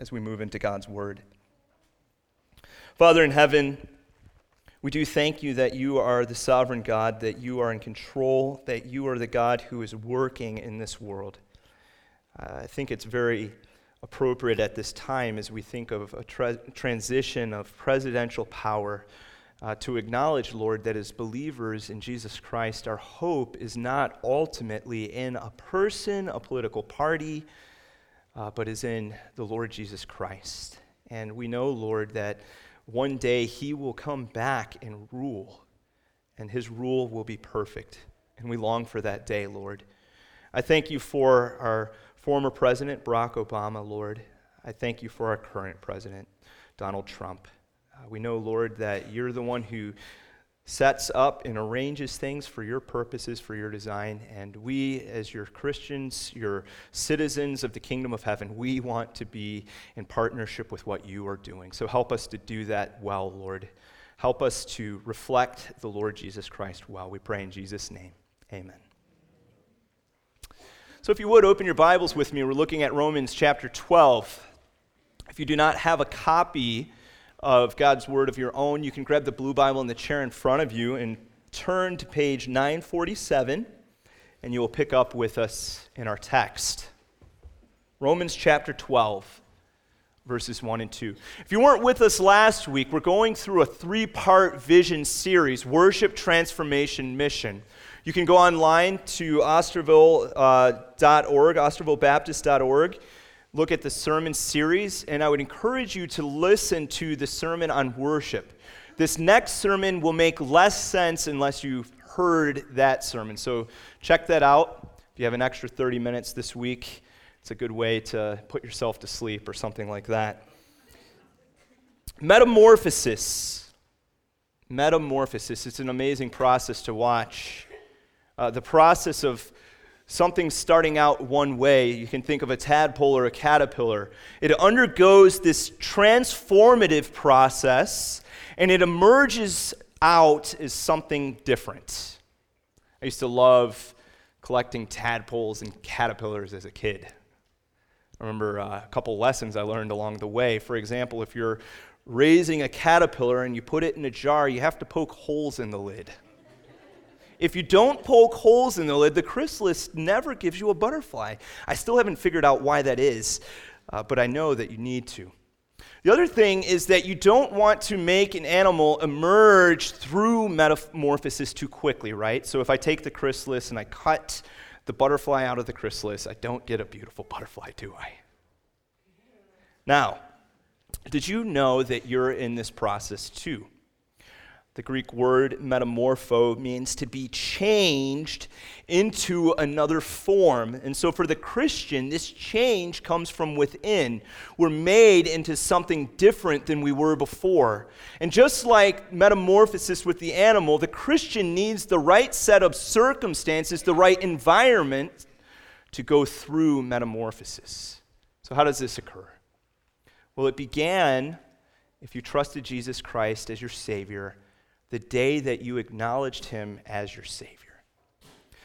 as we move into God's Word. Father in heaven, we do thank you that you are the sovereign God, that you are in control, that you are the God who is working in this world. Uh, I think it's very appropriate at this time as we think of a tra- transition of presidential power uh, to acknowledge, Lord, that as believers in Jesus Christ, our hope is not ultimately in a person, a political party, uh, but is in the Lord Jesus Christ. And we know, Lord, that one day he will come back and rule, and his rule will be perfect. And we long for that day, Lord. I thank you for our former president, Barack Obama, Lord. I thank you for our current president, Donald Trump. Uh, we know, Lord, that you're the one who sets up and arranges things for your purposes, for your design. And we, as your Christians, your citizens of the kingdom of heaven, we want to be in partnership with what you are doing. So help us to do that well, Lord. Help us to reflect the Lord Jesus Christ well. We pray in Jesus' name. Amen. So, if you would open your Bibles with me, we're looking at Romans chapter 12. If you do not have a copy, of God's Word of your own, you can grab the blue Bible in the chair in front of you and turn to page 947, and you will pick up with us in our text. Romans chapter 12, verses 1 and 2. If you weren't with us last week, we're going through a three part vision series Worship, Transformation, Mission. You can go online to osterville.org, uh, ostervillebaptist.org look at the sermon series, and I would encourage you to listen to the sermon on worship. This next sermon will make less sense unless you've heard that sermon. So check that out. If you have an extra 30 minutes this week, it's a good way to put yourself to sleep or something like that. Metamorphosis. Metamorphosis. It's an amazing process to watch. Uh, the process of something starting out one way. You can think of a tadpole or a caterpillar. It undergoes this transformative process and it emerges out as something different. I used to love collecting tadpoles and caterpillars as a kid. I remember uh, a couple lessons I learned along the way. For example, if you're raising a caterpillar and you put it in a jar, you have to poke holes in the lid. If you don't poke holes in the lid, the chrysalis never gives you a butterfly. I still haven't figured out why that is, uh, but I know that you need to. The other thing is that you don't want to make an animal emerge through metamorphosis too quickly, right? So if I take the chrysalis and I cut the butterfly out of the chrysalis, I don't get a beautiful butterfly, do I? Now, did you know that you're in this process too? The Greek word metamorpho means to be changed into another form. And so for the Christian, this change comes from within. We're made into something different than we were before. And just like metamorphosis with the animal, the Christian needs the right set of circumstances, the right environment to go through metamorphosis. So, how does this occur? Well, it began if you trusted Jesus Christ as your Savior the day that you acknowledged him as your Savior.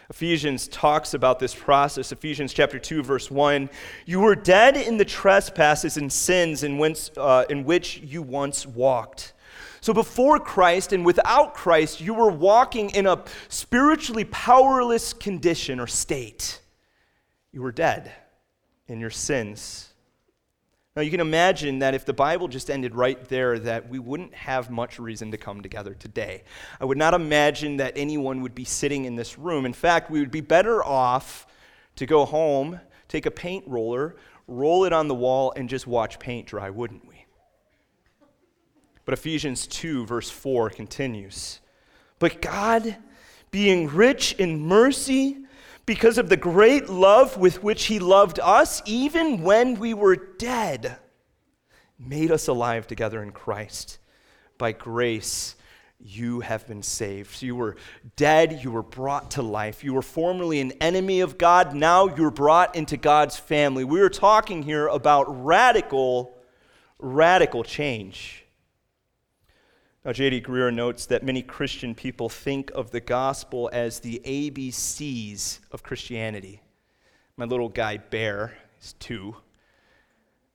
Ephesians talks about this process. Ephesians chapter 2, verse 1. You were dead in the trespasses and sins in, uh, in which you once walked. So before Christ and without Christ, you were walking in a spiritually powerless condition or state. You were dead in your sins now, you can imagine that if the Bible just ended right there, that we wouldn't have much reason to come together today. I would not imagine that anyone would be sitting in this room. In fact, we would be better off to go home, take a paint roller, roll it on the wall, and just watch paint dry, wouldn't we? But Ephesians 2, verse 4 continues But God, being rich in mercy, because of the great love with which he loved us, even when we were dead, made us alive together in Christ. By grace, you have been saved. You were dead, you were brought to life. You were formerly an enemy of God, now you're brought into God's family. We are talking here about radical, radical change. Uh, now, J.D. Greear notes that many Christian people think of the gospel as the ABCs of Christianity. My little guy, Bear, is two.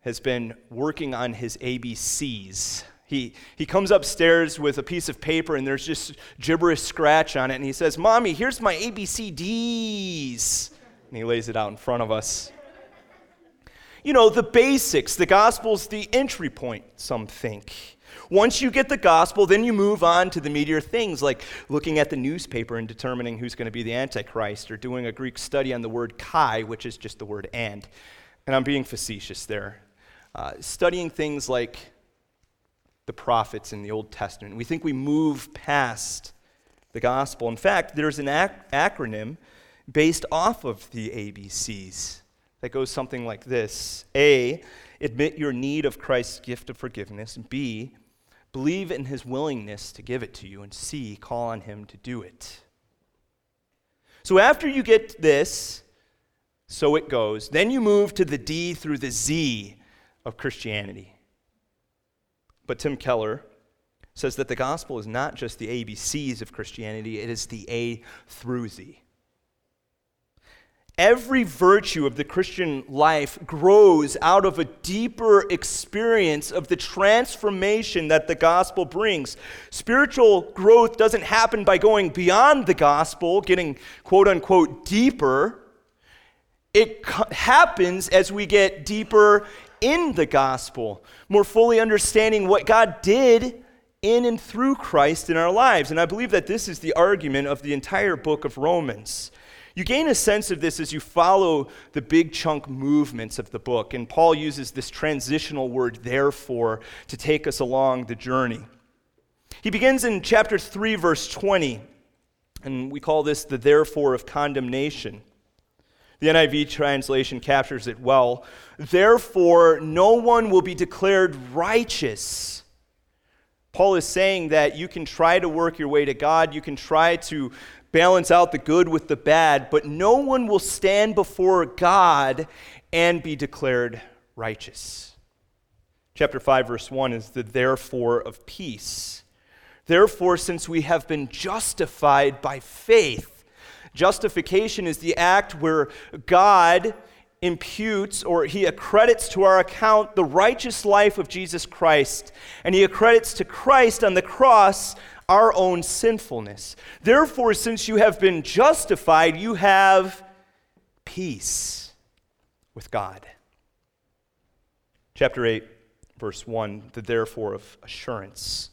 has been working on his ABCs. He, he comes upstairs with a piece of paper and there's just gibberish scratch on it. And he says, Mommy, here's my ABCDs. And he lays it out in front of us. You know, the basics. The gospel's the entry point, some think. Once you get the gospel, then you move on to the meatier things like looking at the newspaper and determining who's going to be the Antichrist, or doing a Greek study on the word kai, which is just the word and. And I'm being facetious there. Uh, studying things like the prophets in the Old Testament. We think we move past the gospel. In fact, there's an ac- acronym based off of the ABCs that goes something like this A, admit your need of Christ's gift of forgiveness. B, Believe in his willingness to give it to you. And C, call on him to do it. So after you get this, so it goes, then you move to the D through the Z of Christianity. But Tim Keller says that the gospel is not just the ABCs of Christianity, it is the A through Z. Every virtue of the Christian life grows out of a deeper experience of the transformation that the gospel brings. Spiritual growth doesn't happen by going beyond the gospel, getting quote unquote deeper. It happens as we get deeper in the gospel, more fully understanding what God did in and through Christ in our lives. And I believe that this is the argument of the entire book of Romans. You gain a sense of this as you follow the big chunk movements of the book. And Paul uses this transitional word, therefore, to take us along the journey. He begins in chapter 3, verse 20, and we call this the therefore of condemnation. The NIV translation captures it well. Therefore, no one will be declared righteous. Paul is saying that you can try to work your way to God, you can try to balance out the good with the bad, but no one will stand before God and be declared righteous. Chapter 5, verse 1 is the therefore of peace. Therefore, since we have been justified by faith, justification is the act where God imputes or he accredits to our account the righteous life of Jesus Christ, and he accredits to Christ on the cross our own sinfulness. Therefore, since you have been justified, you have peace with God. Chapter 8, verse 1, the therefore of assurance.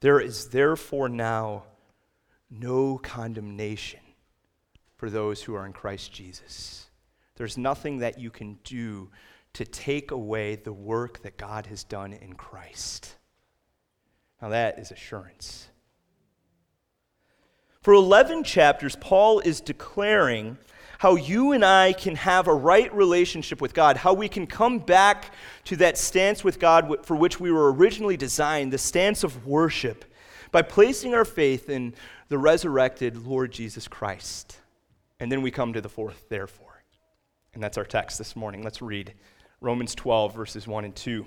There is therefore now no condemnation for those who are in Christ Jesus. There's nothing that you can do to take away the work that God has done in Christ. Now, that is assurance. For 11 chapters, Paul is declaring how you and I can have a right relationship with God, how we can come back to that stance with God for which we were originally designed, the stance of worship, by placing our faith in the resurrected Lord Jesus Christ. And then we come to the fourth, therefore. And that's our text this morning. Let's read Romans 12, verses 1 and 2.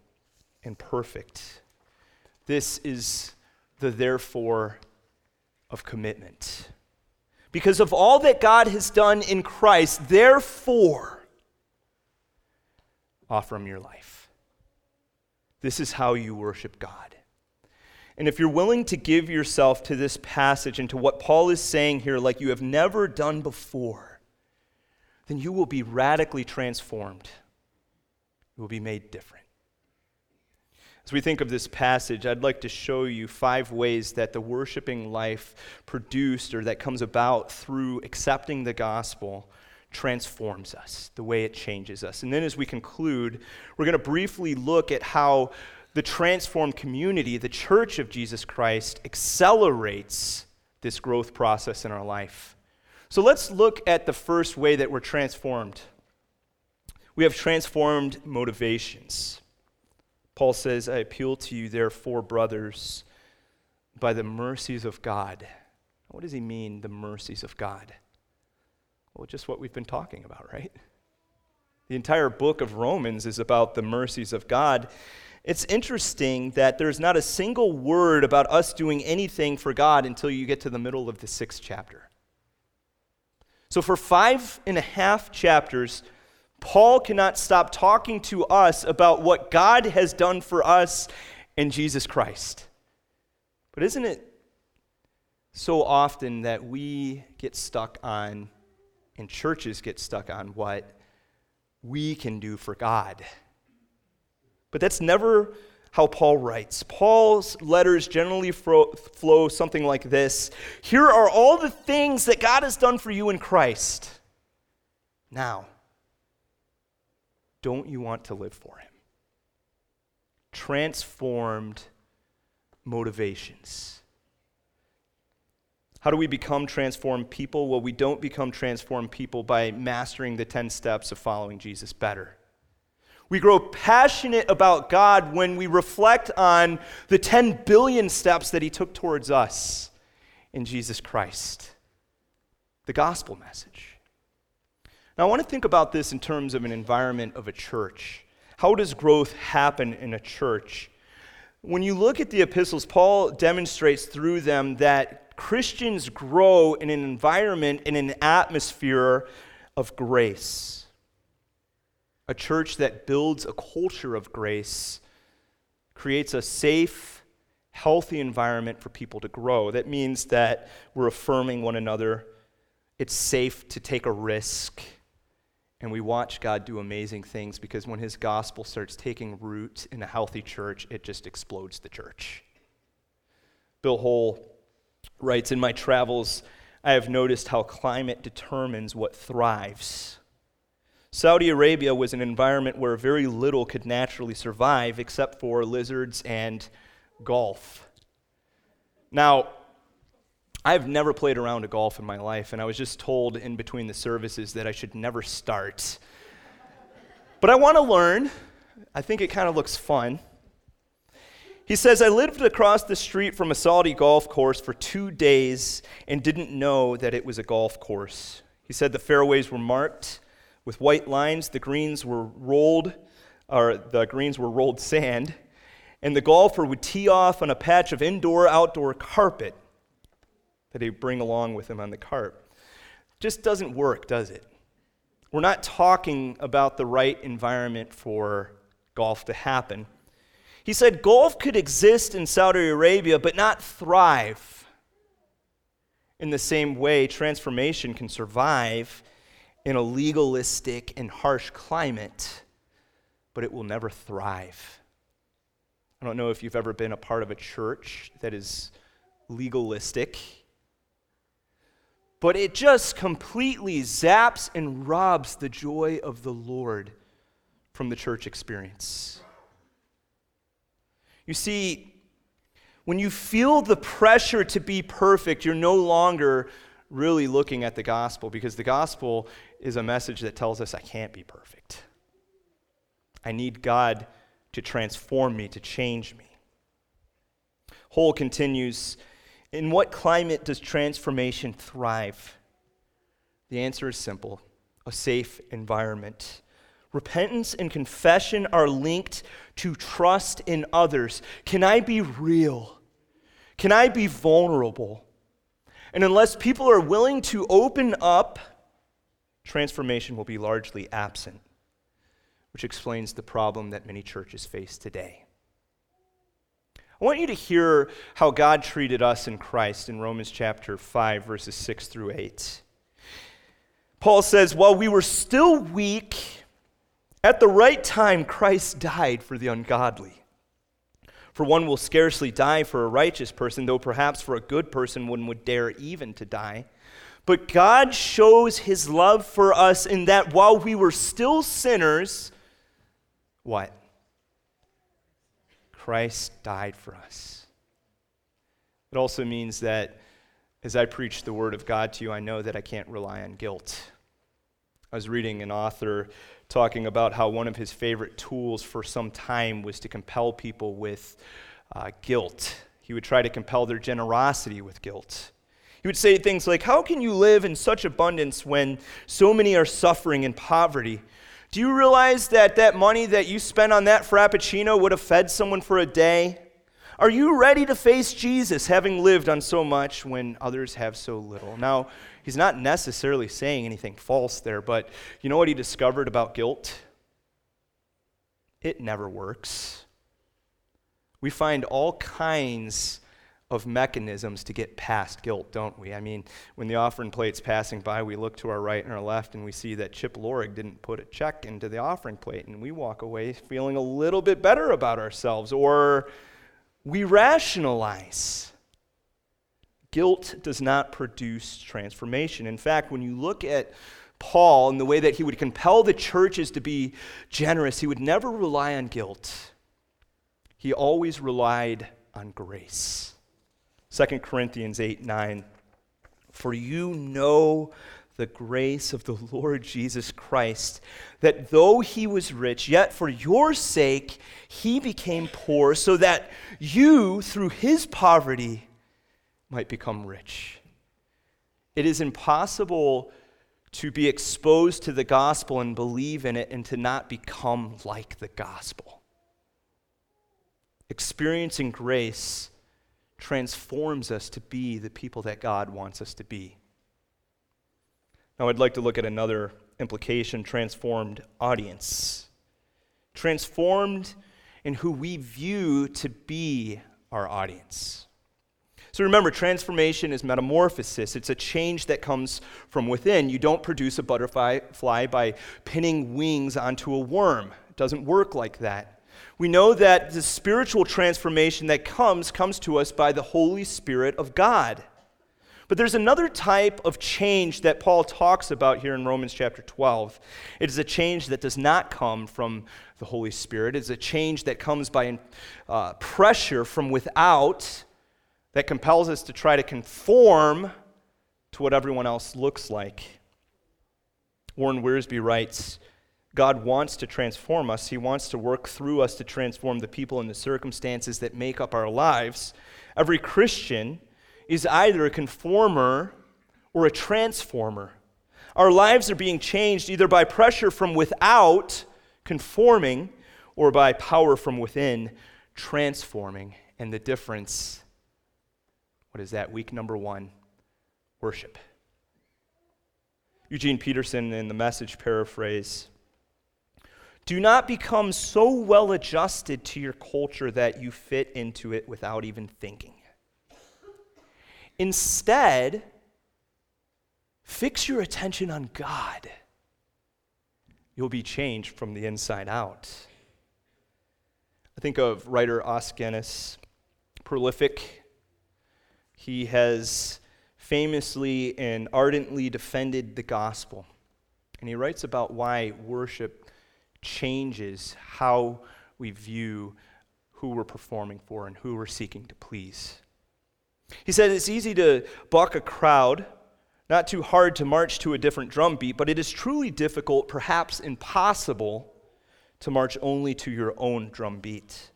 and perfect. This is the therefore of commitment. Because of all that God has done in Christ, therefore, offer Him your life. This is how you worship God. And if you're willing to give yourself to this passage and to what Paul is saying here, like you have never done before, then you will be radically transformed. You will be made different. As we think of this passage, I'd like to show you five ways that the worshiping life produced or that comes about through accepting the gospel transforms us, the way it changes us. And then as we conclude, we're going to briefly look at how the transformed community, the church of Jesus Christ, accelerates this growth process in our life. So let's look at the first way that we're transformed. We have transformed motivations. Paul says, I appeal to you, therefore, brothers, by the mercies of God. What does he mean, the mercies of God? Well, just what we've been talking about, right? The entire book of Romans is about the mercies of God. It's interesting that there's not a single word about us doing anything for God until you get to the middle of the sixth chapter. So, for five and a half chapters, Paul cannot stop talking to us about what God has done for us in Jesus Christ. But isn't it so often that we get stuck on, and churches get stuck on, what we can do for God? But that's never how Paul writes. Paul's letters generally flow something like this Here are all the things that God has done for you in Christ. Now, don't you want to live for Him? Transformed motivations. How do we become transformed people? Well, we don't become transformed people by mastering the 10 steps of following Jesus better. We grow passionate about God when we reflect on the 10 billion steps that He took towards us in Jesus Christ. The gospel message. Now, I want to think about this in terms of an environment of a church. How does growth happen in a church? When you look at the epistles, Paul demonstrates through them that Christians grow in an environment, in an atmosphere of grace a church that builds a culture of grace, creates a safe, healthy environment for people to grow. That means that we're affirming one another. It's safe to take a risk. And we watch God do amazing things because when his gospel starts taking root in a healthy church, it just explodes the church. Bill Hull writes In my travels, I have noticed how climate determines what thrives. Saudi Arabia was an environment where very little could naturally survive except for lizards and golf. Now, I've never played around a golf in my life, and I was just told in between the services that I should never start. But I want to learn. I think it kind of looks fun. He says, I lived across the street from a Saudi golf course for two days and didn't know that it was a golf course. He said the fairways were marked with white lines. The greens were rolled, or the greens were rolled sand, and the golfer would tee off on a patch of indoor outdoor carpet that he'd bring along with him on the cart. Just doesn't work, does it? We're not talking about the right environment for golf to happen. He said golf could exist in Saudi Arabia, but not thrive. In the same way, transformation can survive in a legalistic and harsh climate, but it will never thrive. I don't know if you've ever been a part of a church that is legalistic, but it just completely zaps and robs the joy of the Lord from the church experience. You see, when you feel the pressure to be perfect, you're no longer really looking at the gospel because the gospel is a message that tells us I can't be perfect. I need God to transform me, to change me. Hull continues In what climate does transformation thrive? The answer is simple a safe environment. Repentance and confession are linked to trust in others. Can I be real? Can I be vulnerable? And unless people are willing to open up, transformation will be largely absent, which explains the problem that many churches face today. I want you to hear how God treated us in Christ in Romans chapter 5, verses 6 through 8. Paul says, While we were still weak, at the right time, Christ died for the ungodly. For one will scarcely die for a righteous person, though perhaps for a good person one would dare even to die. But God shows his love for us in that while we were still sinners, what? Christ died for us. It also means that as I preach the word of God to you, I know that I can't rely on guilt. I was reading an author talking about how one of his favorite tools for some time was to compel people with uh, guilt. He would try to compel their generosity with guilt. He would say things like, How can you live in such abundance when so many are suffering in poverty? Do you realize that that money that you spent on that Frappuccino would have fed someone for a day? Are you ready to face Jesus, having lived on so much when others have so little? Now, he's not necessarily saying anything false there, but you know what he discovered about guilt? It never works. We find all kinds of mechanisms to get past guilt, don't we? I mean, when the offering plate's passing by, we look to our right and our left and we see that Chip Lorig didn't put a check into the offering plate, and we walk away feeling a little bit better about ourselves, or we rationalize. Guilt does not produce transformation. In fact, when you look at Paul and the way that he would compel the churches to be generous, he would never rely on guilt. He always relied on grace. 2 Corinthians 8 9. For you know the grace of the Lord Jesus Christ, that though he was rich, yet for your sake he became poor, so that you, through his poverty, might become rich. It is impossible to be exposed to the gospel and believe in it and to not become like the gospel. Experiencing grace transforms us to be the people that God wants us to be. Now, I'd like to look at another implication transformed audience. Transformed in who we view to be our audience. So remember, transformation is metamorphosis. It's a change that comes from within. You don't produce a butterfly by pinning wings onto a worm, it doesn't work like that we know that the spiritual transformation that comes comes to us by the Holy Spirit of God. But there's another type of change that Paul talks about here in Romans chapter 12. It is a change that does not come from the Holy Spirit. It's a change that comes by uh, pressure from without that compels us to try to conform to what everyone else looks like. Warren Wiersbe writes God wants to transform us. He wants to work through us to transform the people and the circumstances that make up our lives. Every Christian is either a conformer or a transformer. Our lives are being changed either by pressure from without, conforming, or by power from within, transforming. And the difference, what is that? Week number one worship. Eugene Peterson, in the message paraphrase, do not become so well adjusted to your culture that you fit into it without even thinking. Instead, fix your attention on God. You'll be changed from the inside out. I think of writer Os Guinness, prolific. He has famously and ardently defended the gospel. And he writes about why worship changes how we view who we're performing for and who we're seeking to please. He said it's easy to buck a crowd, not too hard to march to a different drum beat, but it is truly difficult, perhaps impossible, to march only to your own drum beat.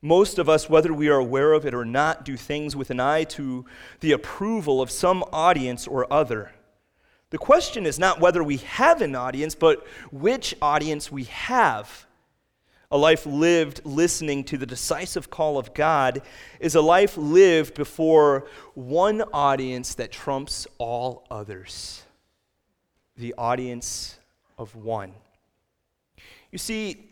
Most of us, whether we are aware of it or not, do things with an eye to the approval of some audience or other. The question is not whether we have an audience, but which audience we have. A life lived listening to the decisive call of God is a life lived before one audience that trumps all others the audience of one. You see,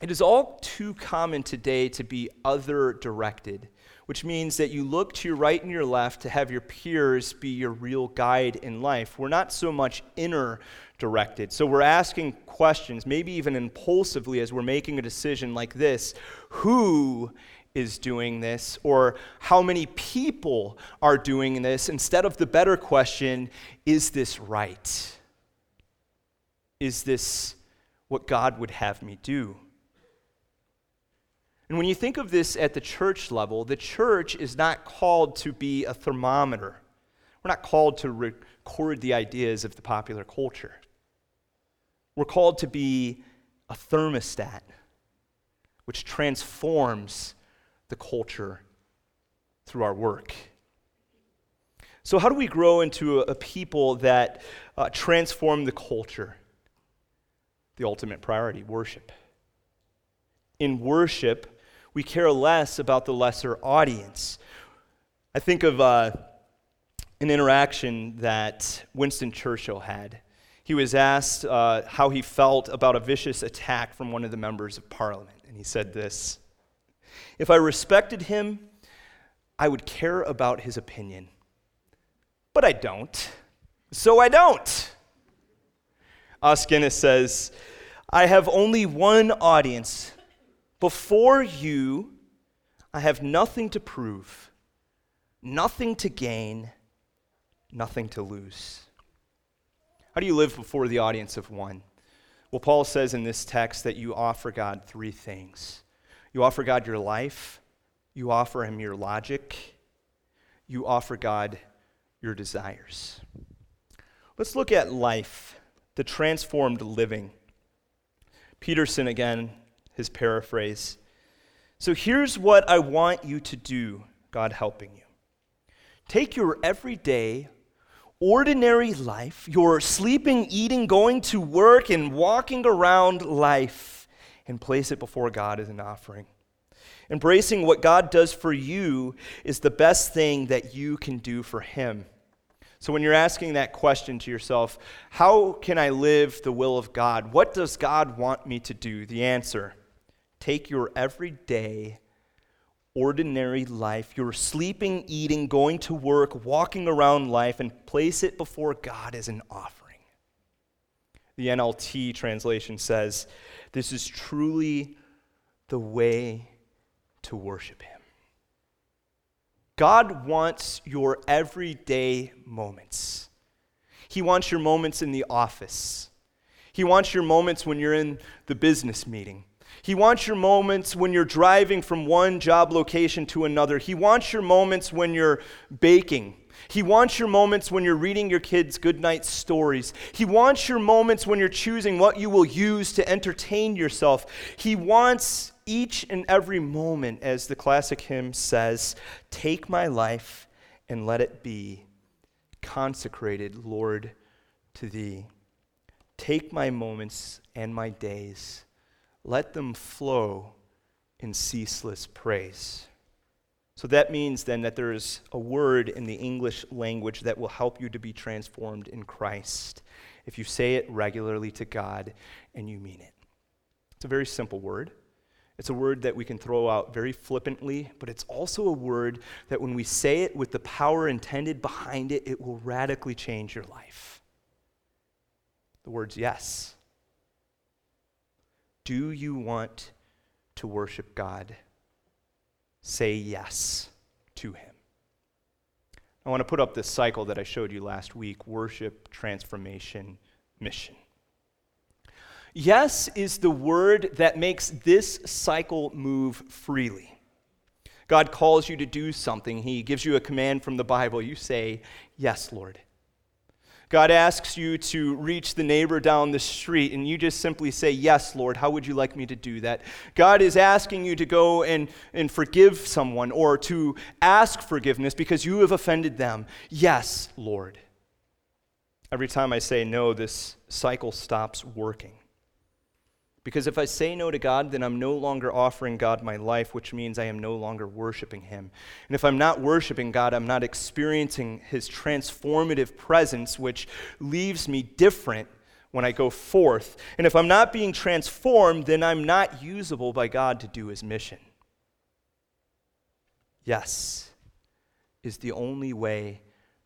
it is all too common today to be other directed which means that you look to your right and your left to have your peers be your real guide in life. We're not so much inner directed. So we're asking questions, maybe even impulsively as we're making a decision like this who is doing this, or how many people are doing this, instead of the better question is this right? Is this what God would have me do? And when you think of this at the church level, the church is not called to be a thermometer. We're not called to record the ideas of the popular culture. We're called to be a thermostat which transforms the culture through our work. So, how do we grow into a, a people that uh, transform the culture? The ultimate priority worship. In worship, we care less about the lesser audience. I think of uh, an interaction that Winston Churchill had. He was asked uh, how he felt about a vicious attack from one of the members of parliament, and he said this If I respected him, I would care about his opinion. But I don't. So I don't. Os Guinness says, I have only one audience. Before you, I have nothing to prove, nothing to gain, nothing to lose. How do you live before the audience of one? Well, Paul says in this text that you offer God three things you offer God your life, you offer Him your logic, you offer God your desires. Let's look at life, the transformed living. Peterson, again, his paraphrase. So here's what I want you to do, God helping you. Take your everyday, ordinary life, your sleeping, eating, going to work, and walking around life, and place it before God as an offering. Embracing what God does for you is the best thing that you can do for Him. So, when you're asking that question to yourself, how can I live the will of God? What does God want me to do? The answer take your everyday, ordinary life, your sleeping, eating, going to work, walking around life, and place it before God as an offering. The NLT translation says, This is truly the way to worship Him. God wants your everyday moments. He wants your moments in the office. He wants your moments when you're in the business meeting. He wants your moments when you're driving from one job location to another. He wants your moments when you're baking. He wants your moments when you're reading your kids goodnight stories. He wants your moments when you're choosing what you will use to entertain yourself. He wants each and every moment, as the classic hymn says, Take my life and let it be consecrated, Lord, to thee. Take my moments and my days let them flow in ceaseless praise. So that means then that there is a word in the English language that will help you to be transformed in Christ if you say it regularly to God and you mean it. It's a very simple word. It's a word that we can throw out very flippantly, but it's also a word that when we say it with the power intended behind it, it will radically change your life. The word's yes. Do you want to worship God? Say yes to Him. I want to put up this cycle that I showed you last week worship, transformation, mission. Yes is the word that makes this cycle move freely. God calls you to do something, He gives you a command from the Bible. You say, Yes, Lord. God asks you to reach the neighbor down the street, and you just simply say, Yes, Lord, how would you like me to do that? God is asking you to go and, and forgive someone or to ask forgiveness because you have offended them. Yes, Lord. Every time I say no, this cycle stops working. Because if I say no to God, then I'm no longer offering God my life, which means I am no longer worshiping Him. And if I'm not worshiping God, I'm not experiencing His transformative presence, which leaves me different when I go forth. And if I'm not being transformed, then I'm not usable by God to do His mission. Yes is the only way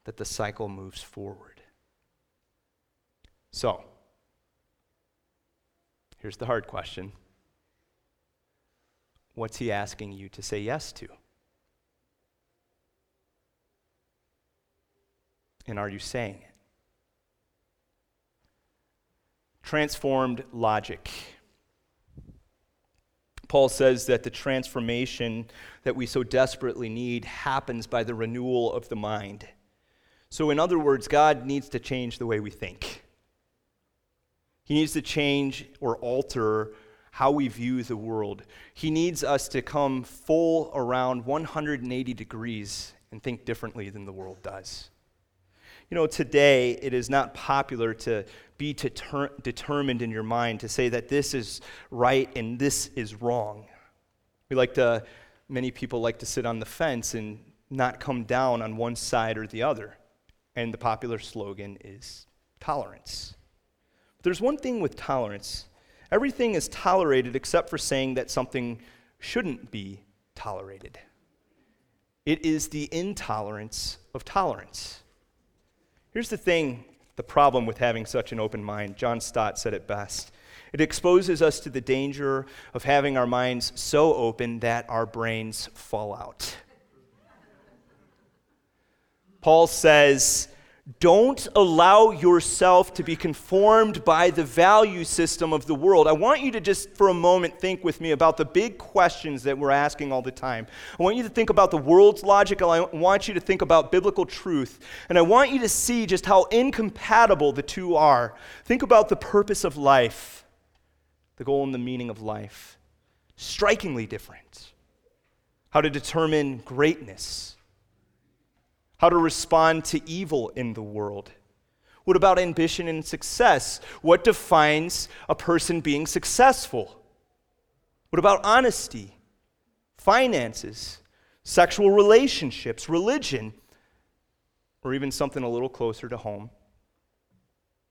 that the cycle moves forward. So, Here's the hard question What's he asking you to say yes to? And are you saying it? Transformed logic. Paul says that the transformation that we so desperately need happens by the renewal of the mind. So, in other words, God needs to change the way we think. He needs to change or alter how we view the world. He needs us to come full around 180 degrees and think differently than the world does. You know, today it is not popular to be deter- determined in your mind to say that this is right and this is wrong. We like to, many people like to sit on the fence and not come down on one side or the other. And the popular slogan is tolerance. There's one thing with tolerance everything is tolerated except for saying that something shouldn't be tolerated. It is the intolerance of tolerance. Here's the thing the problem with having such an open mind. John Stott said it best. It exposes us to the danger of having our minds so open that our brains fall out. Paul says, don't allow yourself to be conformed by the value system of the world. I want you to just for a moment think with me about the big questions that we're asking all the time. I want you to think about the world's logic. I want you to think about biblical truth. And I want you to see just how incompatible the two are. Think about the purpose of life, the goal and the meaning of life. Strikingly different. How to determine greatness how to respond to evil in the world. What about ambition and success? What defines a person being successful? What about honesty, finances, sexual relationships, religion, or even something a little closer to home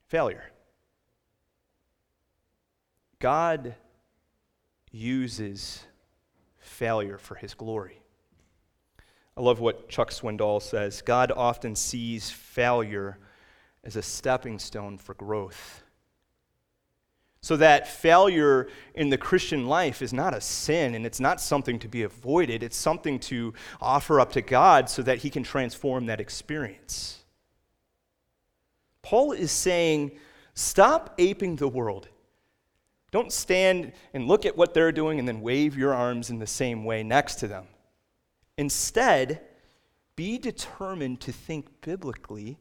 failure? God uses failure for his glory. I love what Chuck Swindoll says God often sees failure as a stepping stone for growth. So that failure in the Christian life is not a sin and it's not something to be avoided. It's something to offer up to God so that He can transform that experience. Paul is saying, stop aping the world. Don't stand and look at what they're doing and then wave your arms in the same way next to them. Instead, be determined to think biblically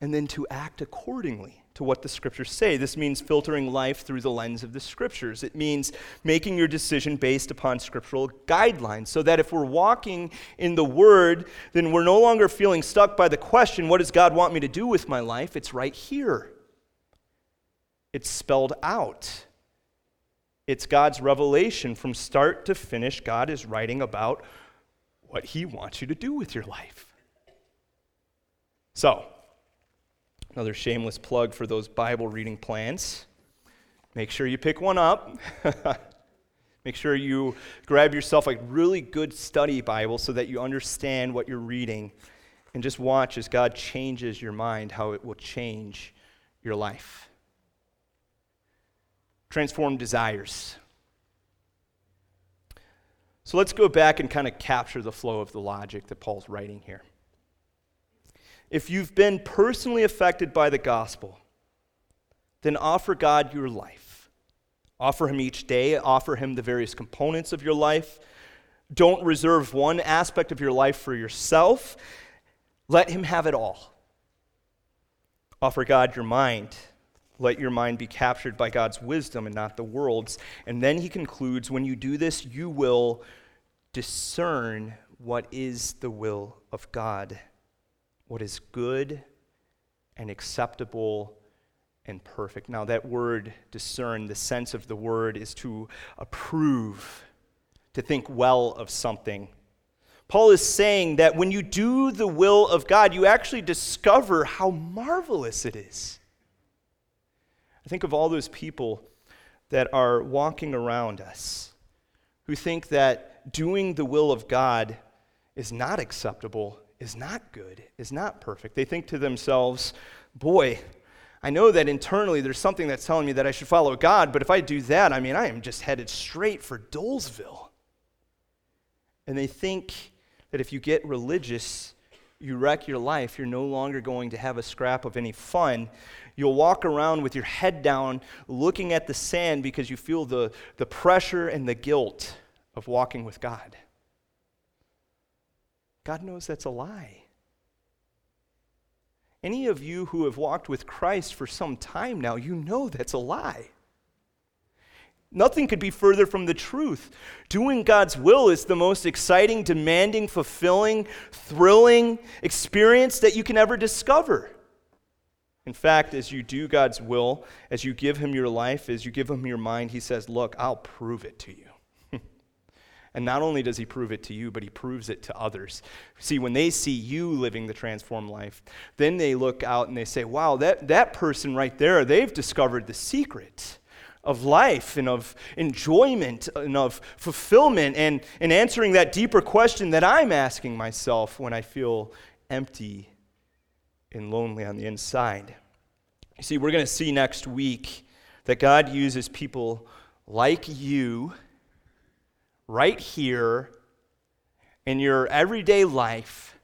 and then to act accordingly to what the scriptures say. This means filtering life through the lens of the scriptures. It means making your decision based upon scriptural guidelines so that if we're walking in the word, then we're no longer feeling stuck by the question, what does God want me to do with my life? It's right here. It's spelled out. It's God's revelation from start to finish. God is writing about what He wants you to do with your life. So, another shameless plug for those Bible reading plans. Make sure you pick one up. Make sure you grab yourself a really good study Bible so that you understand what you're reading. And just watch as God changes your mind, how it will change your life. Transform desires. So let's go back and kind of capture the flow of the logic that Paul's writing here. If you've been personally affected by the gospel, then offer God your life. Offer Him each day, offer Him the various components of your life. Don't reserve one aspect of your life for yourself. Let Him have it all. Offer God your mind. Let your mind be captured by God's wisdom and not the world's. And then he concludes when you do this, you will discern what is the will of God, what is good and acceptable and perfect. Now, that word discern, the sense of the word is to approve, to think well of something. Paul is saying that when you do the will of God, you actually discover how marvelous it is. I think of all those people that are walking around us who think that doing the will of God is not acceptable, is not good, is not perfect. They think to themselves, boy, I know that internally there's something that's telling me that I should follow God, but if I do that, I mean, I am just headed straight for Dolesville. And they think that if you get religious, you wreck your life. You're no longer going to have a scrap of any fun. You'll walk around with your head down, looking at the sand because you feel the, the pressure and the guilt of walking with God. God knows that's a lie. Any of you who have walked with Christ for some time now, you know that's a lie. Nothing could be further from the truth. Doing God's will is the most exciting, demanding, fulfilling, thrilling experience that you can ever discover. In fact, as you do God's will, as you give Him your life, as you give Him your mind, He says, Look, I'll prove it to you. And not only does He prove it to you, but He proves it to others. See, when they see you living the transformed life, then they look out and they say, Wow, that, that person right there, they've discovered the secret of life and of enjoyment and of fulfillment and, and answering that deeper question that I'm asking myself when I feel empty and lonely on the inside. You see, we're going to see next week that God uses people like you right here in your everyday life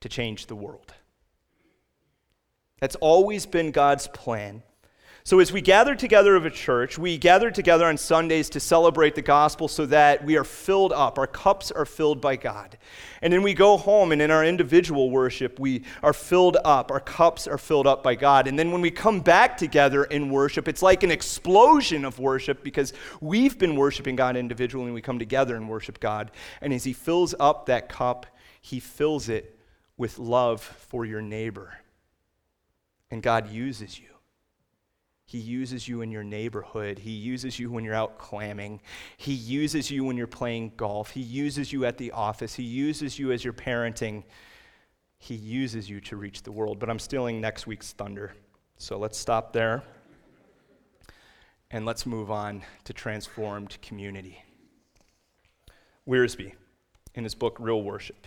to change the world. That's always been God's plan. So, as we gather together of a church, we gather together on Sundays to celebrate the gospel so that we are filled up. Our cups are filled by God. And then we go home, and in our individual worship, we are filled up. Our cups are filled up by God. And then when we come back together in worship, it's like an explosion of worship because we've been worshiping God individually, and we come together and worship God. And as He fills up that cup, He fills it with love for your neighbor. And God uses you. He uses you in your neighborhood. He uses you when you're out clamming. He uses you when you're playing golf. He uses you at the office. He uses you as you're parenting. He uses you to reach the world. But I'm stealing next week's thunder. So let's stop there. And let's move on to transformed community. Wiersbe, in his book Real Worship.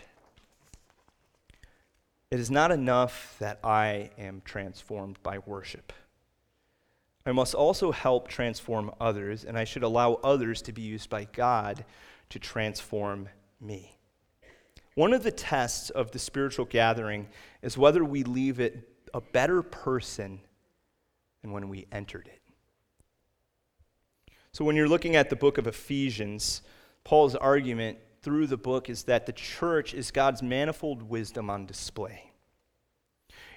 It is not enough that I am transformed by worship. I must also help transform others, and I should allow others to be used by God to transform me. One of the tests of the spiritual gathering is whether we leave it a better person than when we entered it. So, when you're looking at the book of Ephesians, Paul's argument through the book is that the church is God's manifold wisdom on display.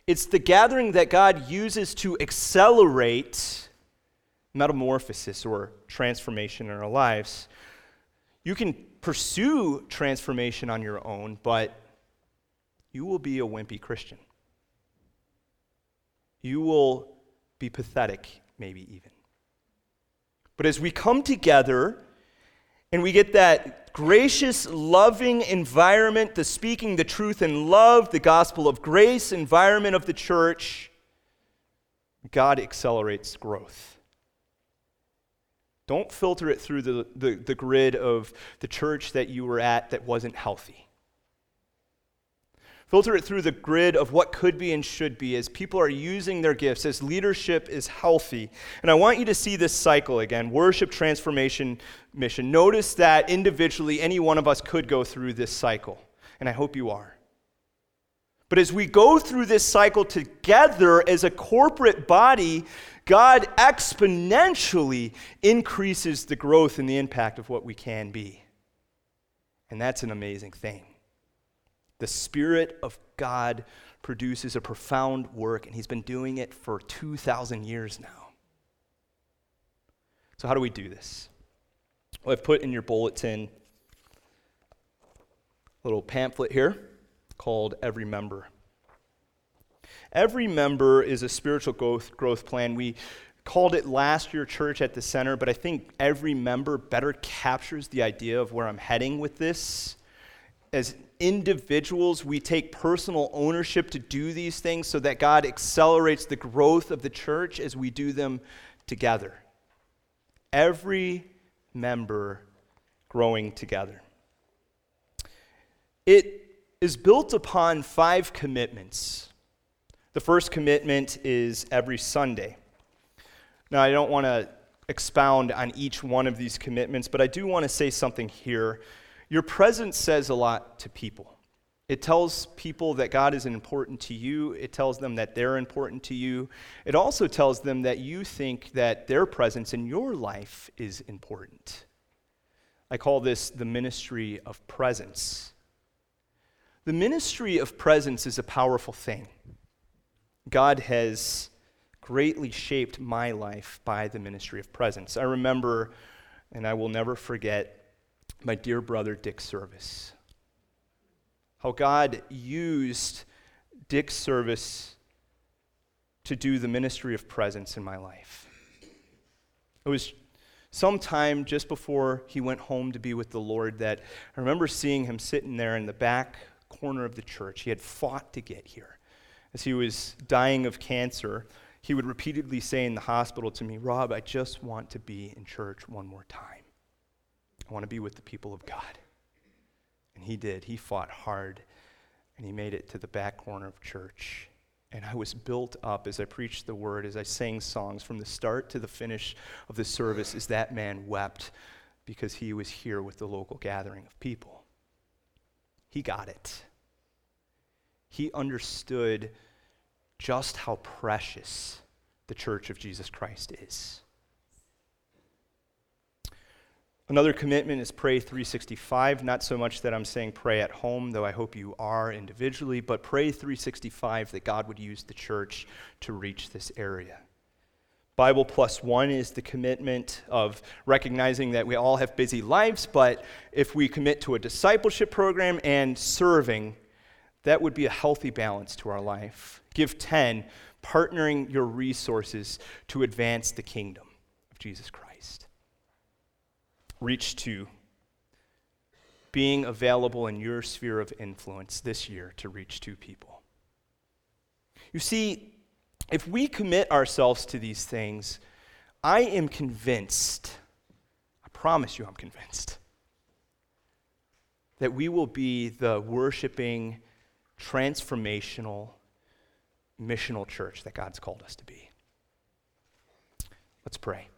It's the gathering that God uses to accelerate metamorphosis or transformation in our lives. You can pursue transformation on your own, but you will be a wimpy Christian. You will be pathetic, maybe even. But as we come together and we get that gracious, loving environment, the speaking the truth in love, the gospel of grace environment of the church, God accelerates growth. Don't filter it through the, the, the, grid of the church that you were at that wasn't healthy. Filter it through the grid of what could be and should be as people are using their gifts, as leadership is healthy. And I want you to see this cycle again worship, transformation, mission. Notice that individually, any one of us could go through this cycle. And I hope you are. But as we go through this cycle together as a corporate body, God exponentially increases the growth and the impact of what we can be. And that's an amazing thing. The Spirit of God produces a profound work, and He's been doing it for 2,000 years now. So, how do we do this? Well, I've put in your bulletin a little pamphlet here called Every Member. Every member is a spiritual growth, growth plan. We called it last year Church at the Center, but I think every member better captures the idea of where I'm heading with this. As individuals, we take personal ownership to do these things so that God accelerates the growth of the church as we do them together. Every member growing together. It is built upon five commitments. The first commitment is every Sunday. Now, I don't want to expound on each one of these commitments, but I do want to say something here your presence says a lot to people. It tells people that God is important to you. It tells them that they're important to you. It also tells them that you think that their presence in your life is important. I call this the ministry of presence. The ministry of presence is a powerful thing. God has greatly shaped my life by the ministry of presence. I remember, and I will never forget, my dear brother Dick Service. How God used Dick Service to do the ministry of presence in my life. It was sometime just before he went home to be with the Lord that I remember seeing him sitting there in the back corner of the church. He had fought to get here. As he was dying of cancer, he would repeatedly say in the hospital to me, Rob, I just want to be in church one more time. I want to be with the people of God. And he did. He fought hard, and he made it to the back corner of church. And I was built up as I preached the word, as I sang songs from the start to the finish of the service, as that man wept because he was here with the local gathering of people. He got it. He understood just how precious the church of Jesus Christ is. Another commitment is pray 365. Not so much that I'm saying pray at home, though I hope you are individually, but pray 365 that God would use the church to reach this area. Bible plus one is the commitment of recognizing that we all have busy lives, but if we commit to a discipleship program and serving, that would be a healthy balance to our life. Give 10, partnering your resources to advance the kingdom of Jesus Christ reach to being available in your sphere of influence this year to reach two people. You see, if we commit ourselves to these things, I am convinced, I promise you I'm convinced, that we will be the worshiping, transformational, missional church that God's called us to be. Let's pray.